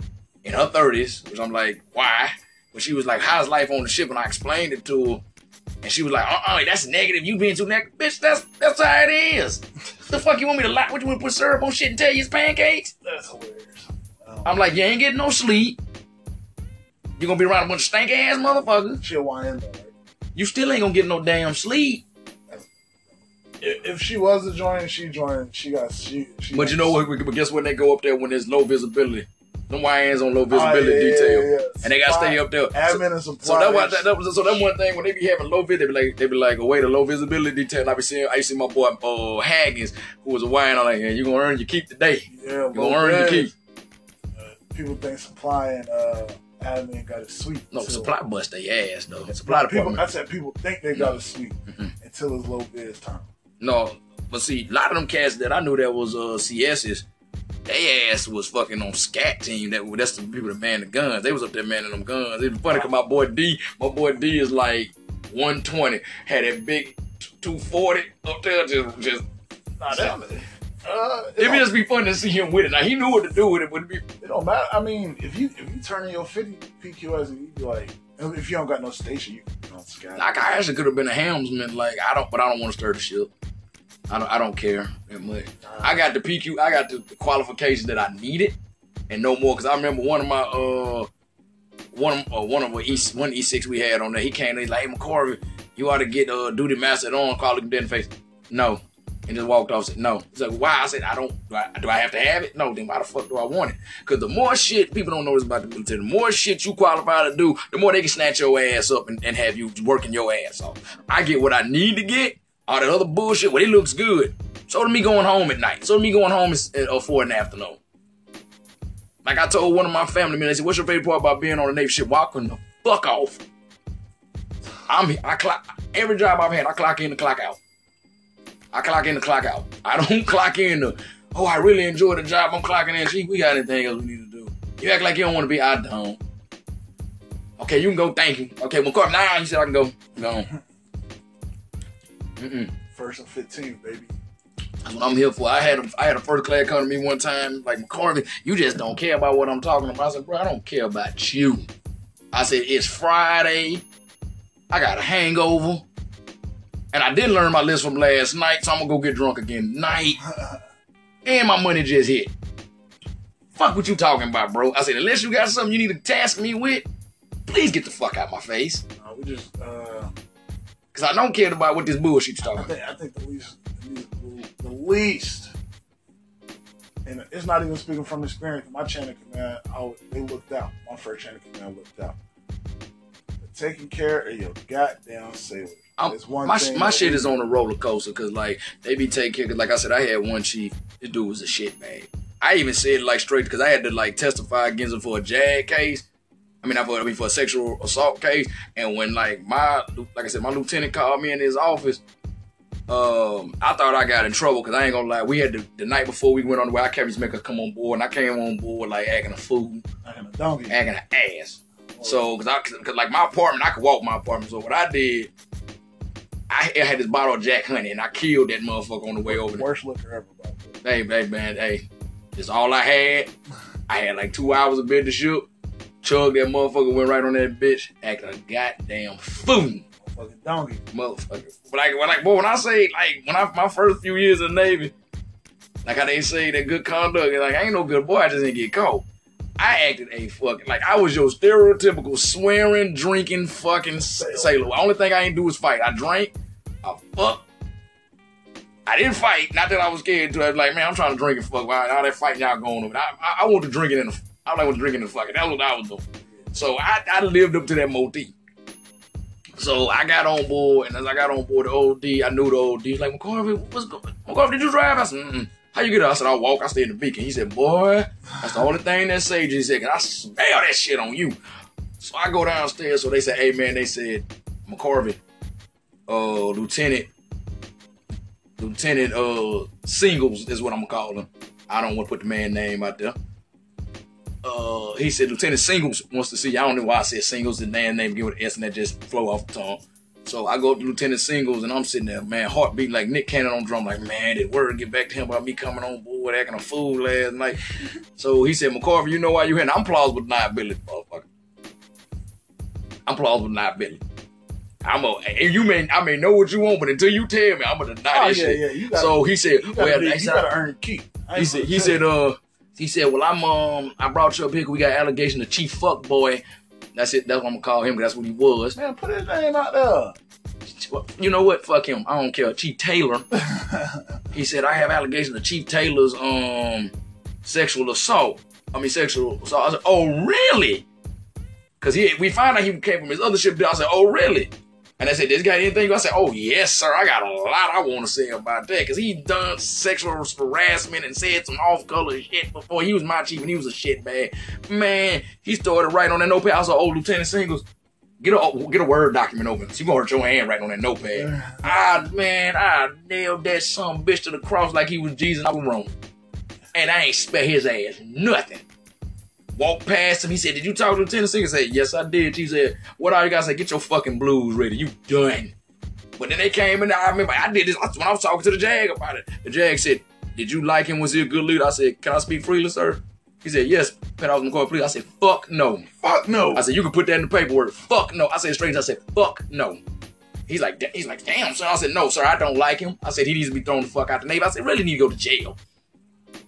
in her thirties, which I'm like, why? But she was like, "How's life on the ship?" And I explained it to her, and she was like, "Uh, uh that's negative. You being too negative, bitch. That's that's how it is. the fuck you want me to lie? What you want to put syrup on shit and tell you it's pancakes?" That's hilarious. Um, I'm like, "You ain't getting no sleep. You gonna be around a bunch of stank ass motherfuckers. she a YN though. You still ain't gonna get no damn sleep." If, if she was a joint, she joined. She got she. she But you know what? But guess when they go up there when there's no visibility, them YNs on low visibility Oh, yeah, detail, yeah, yeah. and they gotta stay up there. So, Admin and supply. so that why that, that was so that one thing when they be having low vid, they be like they be like, oh wait, a low visibility detail. And I be seeing I to see my boy uh, Haggins, who was a YN. I'm like, yeah, you gonna earn your keep today. yeah, You gonna earn your keep. People think supply and uh, admin got it sweet. No, supply bust they ass though. Supply people, department. I said people think they got it sweet Mhm. until it's low biz time. No, but see, a lot of them cats that I knew that was uh CS's, they ass was fucking on scat team. That that's the people that man the guns. They was up there manning them guns. It was funny because my boy D, my boy D is like 120, had that big 240 up there, just just. Nah, that, uh, it, It'd just be fun to see him with it. Now he knew what to do with it, but it'd be it don't matter. I mean, if you if you turn in your 50 PQS and you be like, if you don't got no station, you on sky. like I actually could have been a helmsman. Like I don't, but I don't want to stir the ship. I don't, I don't care that much. I got the PQ, I got the, the qualifications that I needed, and no more. Cause I remember one of my uh, one of uh, one of E one E six we had on there. He came he's like, "Hey, McCorvey, you ought to get uh duty master on." Call him dead in face. No, and just walked off. Said no. He's like, "Why?" I said, "I don't. Do I, do I have to have it? No. Then why the fuck do I want it? Cause the more shit people don't know this about the military, the more shit you qualify to do, the more they can snatch your ass up and, and have you working your ass off. I get what I need to get. All that other bullshit, well, it looks good. So to me going home at night. So to me going home is at uh, four in the afternoon. Like I told one of my family members, "What's your favorite part about being on the Navy ship? Walking the fuck off." I'm I clock every job I've had. I clock in and clock out. I clock in and clock out. I don't clock in to, oh, I really enjoy the job. I'm clocking in. Gee, we got anything else we need to do? You act like you don't want to be. I don't. Okay, you can go. Thank you. Okay, well, Carter, now you said I can go. Go. Mm-mm. First and 15, baby. That's what I'm here for. I had a, I had a first class come to me one time, like McCorvey, you just don't care about what I'm talking about. I said, bro, I don't care about you. I said, it's Friday. I got a hangover. And I didn't learn my list from last night, so I'm gonna go get drunk again tonight. And my money just hit. Fuck what you talking about, bro. I said, unless you got something you need to task me with, please get the fuck out my face. Uh, we just, uh, Cause I don't care about what this bullshit you I talking about. think, I think the least, the least, and it's not even speaking from experience. My chain of command, I, they looked out. My first chain of command looked out. But taking care of your goddamn sailors. One my thing my shit is on a roller coaster because like they be taking care. Cause like I said, I had one chief. This dude was a shit man. I even said like straight because I had to like testify against him for a jag case. I mean, I I mean for a sexual assault case. And when like my like I said, my lieutenant called me in his office. Um, I thought I got in trouble because I ain't gonna lie. We had the, the night before we went on the way. I kept make us come on board, and I came on board like acting a fool, Like a donkey. acting an ass. So, cause I, cause like my apartment, I could walk my apartment. So what I did, I, I had this bottle of Jack Honey, and I killed that motherfucker on the way over there. Worst liquor ever, by the way. Hey, hey, man, hey, that's all I had. I had like two hours of bed to shoot. Chug that motherfucker, went right on that bitch, acting a goddamn fool, Fucking donkey. motherfucker. But like, when like, boy, when I say like, when I my first few years in the Navy, like how they say that good conduct, like I ain't no good boy, I just didn't get caught. I acted a fucking like I was your stereotypical swearing, drinking, fucking sailor. The only thing I ain't do is fight. I drank, I fuck. I didn't fight. Not that I was scared to. I was like, man, I'm trying to drink and fuck. Why all that fighting y'all going on? I, I, I want to drink it in the. I like want to drink it in the fucking. That's what I was doing. So I, I lived up to that motif. So I got on board, and as I got on board the OD, I knew the OD. He's like, McCarvey, what's going? McCarvey, did you drive? I said, Mm-mm. How you get up? I said, I walk. I stay in the beacon. He said, boy, that's the only thing that saved you. He said, 'Cause I smell that shit on you. So I go downstairs. So they said, hey man, they said, McCarvey, uh, Lieutenant, Lieutenant uh Singles is what I'm gonna call him. I don't want to put the man name out there. Uh, he said Lieutenant Singles wants to see. you. I don't know why I said Singles. The man name give it an S and that just flow off the tongue. So I go up to Lieutenant Singles and I'm sitting there, man, heart beating like Nick Cannon on drum, like, man, did word get back to him about me coming on board acting a fool last night. so he said, McCarver, you know why you here? And I'm plausible deniability, motherfucker. I'm plausible deniability. I'm a, and you may, I may know what you want, but until you tell me, I'm gonna deny Oh, this yeah, shit. yeah. Gotta, So he said, well, be- you gotta earn keep. He said, he said, uh, he said, well, I'm, um, I brought you up here 'cause we got allegation of Chief Fuck Boy. That's it. That's what I'm gonna call him. that's what he was. man, put his name out there. You know what? Fuck him. I don't care. Chief Taylor. he said I have allegations of Chief Taylor's um sexual assault. I mean sexual assault. I said, oh really? Cause he we found out he came from his other ship. I said, oh really? And I said, this guy anything? I said, oh yes, sir. I got a lot I want to say about that. Cause he done sexual harassment and said some off color shit before. He was my chief and he was a shit bag. Man, he started right on that notepad. I said, oh Lieutenant Singles. Get a oh, get a word document open. So you gonna hurt your hand right on that notepad. I man, I nailed that some bitch to the cross like he was Jesus. I was wrong. And I ain't spare his ass nothing. Walked past him. He said, Did you talk to Lieutenant Singer? I said, Yes, I did. He said, What are you guys? I said, Get your fucking blues ready. You done. But then they came in. I remember I did this when I was talking to the Jag about it. The Jag said, Did you like him? Was he a good leader? I said, Can I speak freely, sir? He said, Yes, Petty Officer McCoy, please. I said, Fuck no. Fuck no. I said, you can put that in the paperwork. Fuck no. I said Strange. I said, fuck no. He's like, he's like, damn, sir. I said, no, sir, I don't like him. I said, he needs to be thrown the fuck out the Navy. I said, really need to go to jail.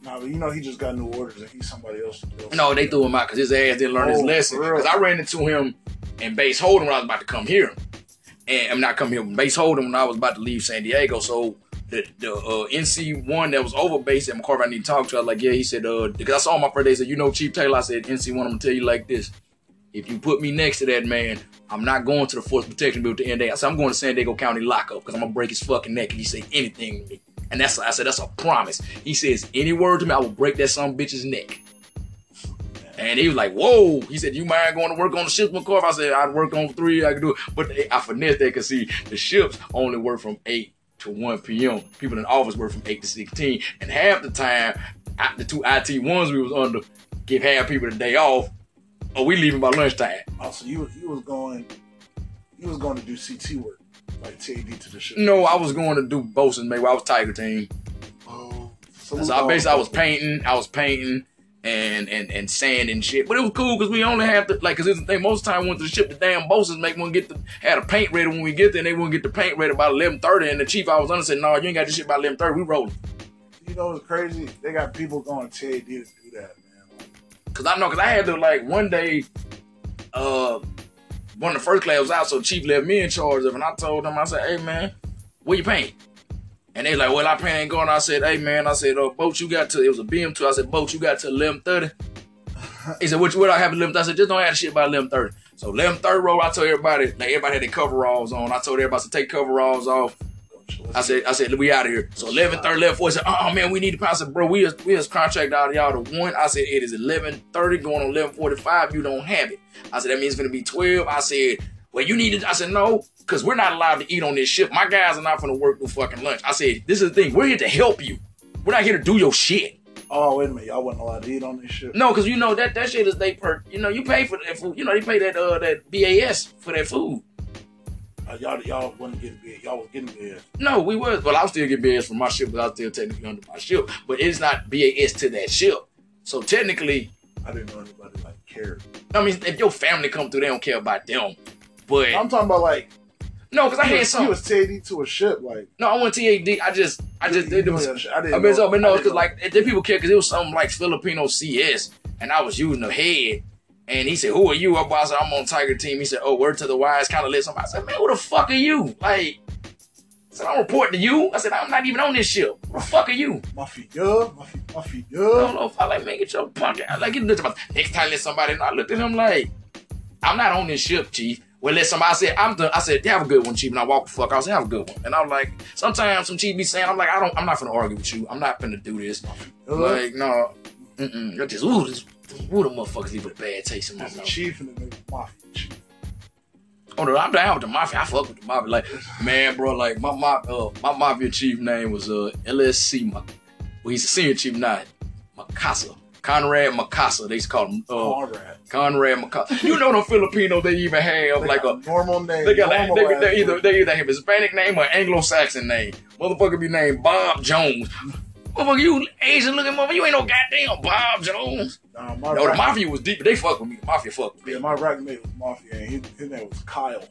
Nah, but you know he just got new orders and he's somebody else. No, they threw him out because his ass didn't learn his Oh, lesson. Because I ran into him in base holding when I was about to come here. And I'm not coming here, base holding when I was about to leave San Diego. So the, the uh, NC one that was over base at McCarver, I need to talk to. I was like, yeah, he said, uh, because I saw him my first day. He said, you know, Chief Taylor, I said, NC one, I'm gonna tell you like this. If you put me next to that man, I'm not going to the Force Protection Bureau at the end of the day. I said, I'm going to San Diego County lockup because I'm gonna break his fucking neck if he say anything to me. And that's I said, that's a promise. He says, any word to me, I will break that some bitch's neck. And he was like, whoa. He said, you mind going to work on the ships, McCarver? I said, I'd work on three, I could do it. But they, I finessed that because see, the ships only work from 8 to 1 p.m. People in office work from 8 to 16. And half the time, the two IT ones we was under give half people the day off, or we leaving by lunchtime. Oh, so you you was going, you was going to do CT work, like TAD to the ship. No, I was going to do bosun maybe I was Tiger team. Oh, So I basically I was painting, I was painting, and and and sand and shit. But it was cool because we only have to like, cause it's the thing. Most time we went to the ship the damn bosses, make one get the had a paint ready when we get there. and They wouldn't get the paint ready by eleven thirty. And the chief I was under said, "No, you ain't got this shit by eleven thirty. We rolling." You know what's crazy? They got people going to TAD to do that, man. Like, Cause I know, cause I had to like one day, uh, one of the first class was out, so chief left me in charge of, it, and I told them, I said, "Hey man, where you paint?" And they like, "Well, our paint ain't going." I said, "Hey man," I said, "Oh, boat, you got to." It was a BM2. I said, "Boat, you got to eleven 30. He said, "What? What I have eleven?" I said, "Just don't have the shit by eleven 30. So eleven thirty roll. I told everybody, like everybody had their coveralls on. I told everybody to take coveralls off. I said, I said, we out of here. So 11, 30, 11, 40, said, oh man, we need to pass it, bro. We is, we is contract out of y'all to one. I said, it is 11, 30 going on 11, 45. You don't have it. I said, that means it's going to be 12. I said, well, you need to, I said, no, because we're not allowed to eat on this ship. My guys are not going to work no fucking lunch. I said, this is the thing. We're here to help you. We're not here to do your shit. oh, wait a minute. Y'all wasn't allowed to eat on this shit. No, because you know that that shit is they per. You know, you pay for that food. You know, they pay that uh that BAS for that food. Uh, y'all, y'all wasn't getting big. Y'all was getting big. No, we was. Well, I was still getting BAS from my ship, but I was still technically under my ship. But it's not BAS to that ship. So technically, I didn't know anybody like cared. I mean, if your family come through, they don't care about them. But I'm talking about like no, because I had some. he was TAD to a ship. Like no, I went TAD. I just, I just did was. know. I didn't I mean, so, but no, because like the people care because it was something like Filipino CS, and I was using the head. And he said, "Who are you?" I said, "I'm on Tiger Team." He said, "Oh, word to the wise." Kind of lit somebody. I said, "Man, who the fuck are you?" Like, I said, "I'm reporting to you." I said, "I'm not even on this ship. Who the fuck are you?" Mafia, Mafia, Mafia. I don't know if I like man, get your punk out. Like, looked about next time let somebody know. I looked at him like, I'm not on this ship, chief. Well, let somebody I said, I'm the I said, have a good one, chief. And I walk the fuck. out. I said, have a good one. And I'm like, sometimes some chief be saying, I'm like, I don't, I'm not gonna argue with you. I'm not gonna do this. Like, no, mm-mm. I just, ooh, this, ooh, the motherfuckers leave a bad taste in my mouth. chief and the Mafia chief. Oh no, I'm down with the mafia. I fuck with the mafia. Like, man, bro, like my my uh, my mafia chief name was uh LSC. Ma- well, he's a senior chief now. Macasa. Conrad Macasa. They used to call him uh, Conrad. Conrad Macasa. You know the Filipino they even have They like a normal name. they got like, normal they, they either they either have Hispanic name or Anglo-Saxon name. Motherfucker be named Bob Jones. Motherfucker, you Asian looking motherfucker, you ain't no goddamn Bob Jones. Nah, my No, the mafia was deep, but they fuck with me. The mafia fuck with me. Yeah, my rack mate was Mafia, and his, his name was Kyle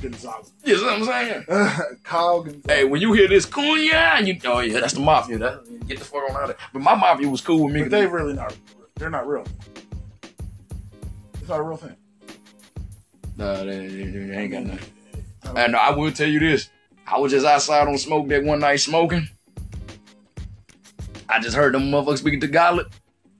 Gonzalez. You know what I'm saying? Kyle Gonzaga. Hey, when you hear this Cunha, you oh yeah, that's the mafia. That, get the fuck on out of there. But my mafia was cool with me. but they really not. They're not real. It's not a real thing. Nah, they, they- they ain't got nothing. And I will tell you this. I was just outside on smoke that one night smoking. I just heard them motherfuckers speaking to Tagalog.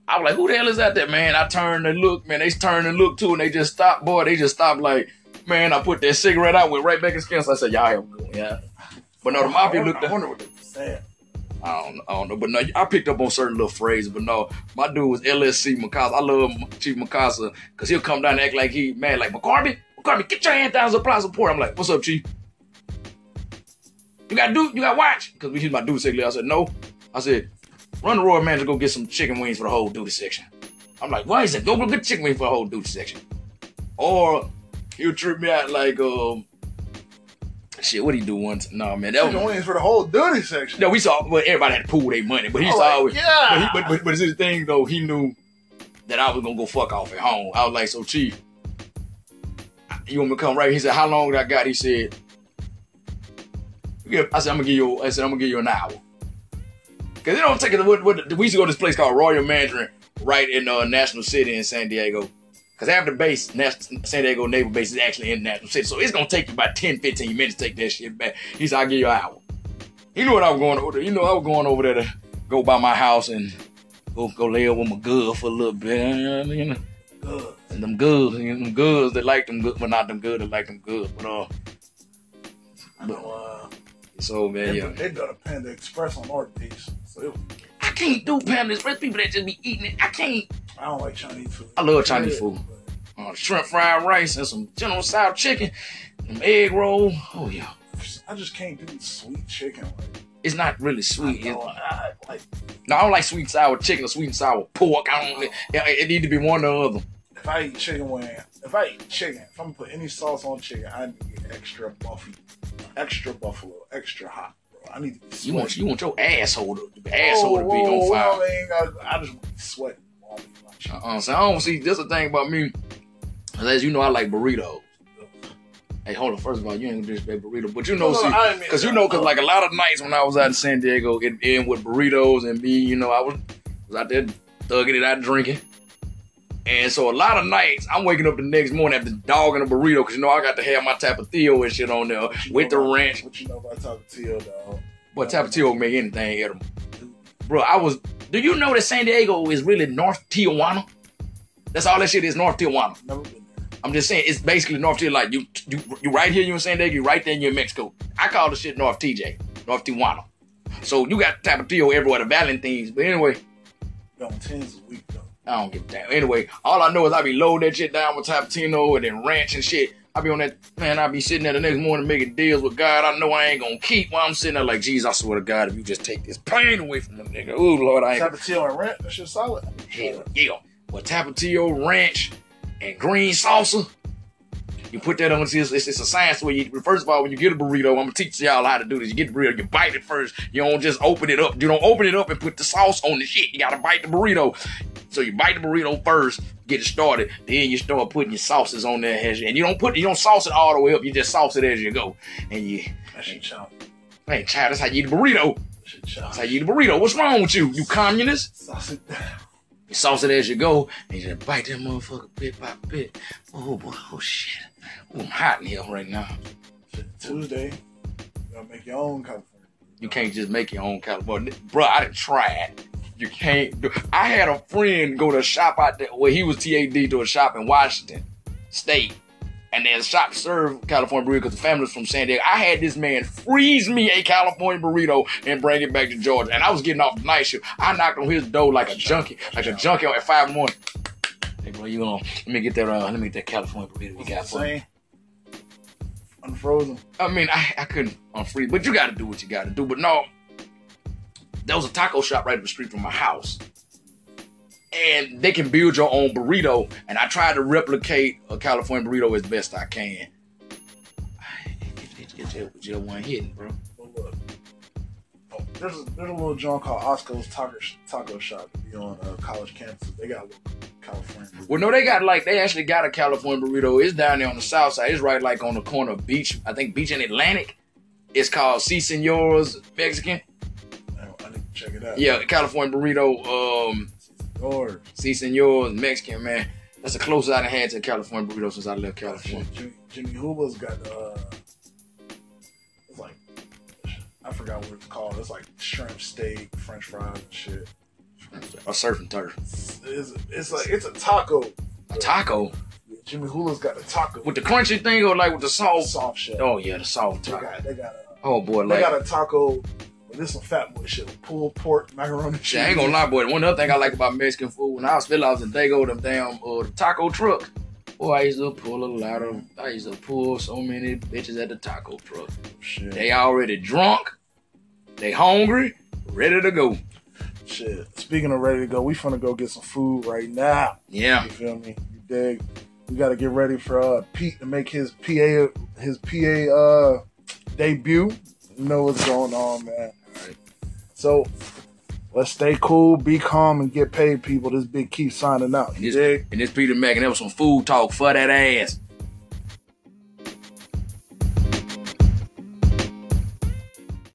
I was like, who the hell is that there, man? I turned and looked, man. They turned and looked too, and they just stopped, boy. They just stopped like, man, I put that cigarette out, went right back in skin. So I said, y'all have a good one, yeah. But no, the mafia looked I wonder what they saying. I don't, I don't know, but no, I picked up on certain little phrases, but no, my dude was LSC Mikasa. I love Chief Mikasa because he'll come down and act like he mad, like McCarthy, McCarthy, get your hand down, supply support. I'm like, what's up, Chief? You got do, you got watch? Because we he's my duty section. I said no. I said, run the Royal Mandarin go get some chicken wings for the whole duty section. I'm like, why is it? Go get chicken wings for the whole duty section. Or he'll trip me out like, um, shit. What he do once? No man, that was. Chicken wings for the whole duty section. No, we saw, well, everybody had to pool their money, but he Oh, always. yeah. But, he, but, but, but it's his thing, though. He knew that I was going to go fuck off at home. I was like, so, Chief, you want me to come right? He said, how long did I got? He said. I said, I'm to give you, I said, I'm going to give you an hour. Because it don't take it, what, what, we used to go to this place called Royal Mandarin right in uh, National City in San Diego. Because after base, San Diego Naval Base, is actually in National City. So it's going to take you about 10, 15 minutes to take that shit back. He said, I'll give you an hour. He knew what I was going over there. You know, I was going over there to go by my house and go go lay up with my good for a little bit. You know, Good. and them goods, you know, them goods that like them good, but not them good that like them good. But uh, know, uh, so man, they, yeah, they built a Panda Express on North Beach, so was, I can't do Panda Express. People that just be eating it, I can't. I don't like Chinese food. I love Chinese Yeah, food. but Uh, shrimp fried rice and some General Tso chicken, some egg roll. Oh yeah, I just can't do sweet chicken. Like, it's not really sweet. I It- I, like no, I don't like sweet sour chicken or sweet and sour pork. I don't. It, it need to be one or the other. if I eat chicken wing, if I eat chicken, if I'm gonna put any sauce on chicken, I need extra buffy, extra buffalo, extra hot, bro. I need to be sweating. You want you want your asshole to asshole to be oh, on fire. I, ain't got- I just want to be sweating. won't be my cheat. Uh-uh. So I don't see. This the thing about me. As you know, I like burritos. Hey, hold on. First of all, you ain't gonna disrespect burrito, but you know, No, see, I didn't mean Cause you know, cause like a lot of nights when I was out in San Diego, it in with burritos and me, you know, I was was out there thugging it out drinking. And so a lot of nights I'm waking up the next morning after dogging a burrito, cause you know I got to have my tapatio and shit on there with the about- ranch. What you know about Tapatio, dog? But tapatio make anything edible. Bro, I was. Do you know that San Diego is really North Tijuana? That's all that shit is North Tijuana. Never been there. I'm just saying it's basically North Tijuana. Like you, you, you right here, you in San Diego, you right there, you in Mexico. I call the shit North TJ, North Tijuana. So you got Tapatio everywhere, the Valentinas. But anyway, tens a week. I don't give a damn. Anyway, all I know is I be loading that shit down with Tapatio and then ranch and shit. I be on that man. I be sitting there the next morning making deals with God. I know I ain't gonna keep while I'm sitting there like, geez, I swear to God, if you just take this pain away from the nigga, ooh Lord, I ain't. Tapatio and ranch, that shit solid. Hell yeah. With Tapatio ranch and green salsa. You put that on, it's, it's, it's a science where you, first of all, when you get a burrito, I'm gonna teach y'all how to do this. You get the burrito, you bite it first. You don't just open it up. You don't open it up and put the sauce on the shit. You gotta bite the burrito. So you bite the burrito first, get it started. Then you start putting your sauces on there, as you- and you don't put, you don't sauce it all the way up. You just sauce it as you go. And you, That shit chop. hey, child, that's how you eat a burrito. That. That's how you eat a burrito. What's wrong with you, you communist? Sauce it down. You sauce it as you go, and you just bite that motherfucker bit by bit. Oh boy, oh shit. Ooh, I'm hot in here right now. Tuesday, you gotta make your own California. You can't just make your own California. Bro, I done tried. You can't do I had a friend go to a shop out there where he was TAD to a shop in Washington State. And then shop served California burrito because the family's from San Diego. I had this man freeze me a California burrito and bring it back to Georgia. And I was getting off the night shift. I knocked on his door like a junkie, like a junkie at five in the morning. Hey bro, you gonna let me get that uh let me get that California burrito you got for me. Unfrozen. I mean, I, I couldn't on free, but you got to do what you got to do. But no, there was a taco shop right up the street from my house, and they can build your own burrito. And I tried to replicate a California burrito as best I can. It, it, it, it just wasn't hitting, bro. Oh, there's a, there's a little joint called Osco's Taco Taco Shop be on uh, college campus. They got a little California. burrito. Well, no, they got like they actually got a California burrito. It's down there on the south side. It's right like on the corner of Beach. I think Beach and Atlantic. It's called Si Senor's Mexican. I need to check it out. Yeah, California burrito. Um, Or Si Mexican man. That's the closest I've had to a California burrito since I left California. Jimmy, Jimmy Hula's got uh, it's like I forgot what it's called. It's like shrimp steak, French fries, and shit. A surf and turf. It's, it's, like it's a taco. A taco Jimmy Hula's got a taco with the crunchy thing or like with the sauce. soft shell. Oh yeah, the sauce They taco. got they got a Oh boy, they like got a taco. This some fat boy shit. with Pulled pork, macaroni, shit, I ain't gonna lie, boy. One other thing I like about Mexican food when I was still out in Dago, them damn uh, the taco truck. Boy, I used to pull a lot of. I used to pull so many bitches at the taco truck. Shit, They already drunk, they hungry, ready to go. Shit. Speaking of ready to go, we finna go get some food right now. Yeah, You feel me? You dig? We got to get ready for uh, Pete to make his PA his PA uh, debut. You know what's going on, man. So let's stay cool, be calm, and get paid, people. This big keep signing out. You This- dig? and this Peter Mac, and there was some food talk for that ass.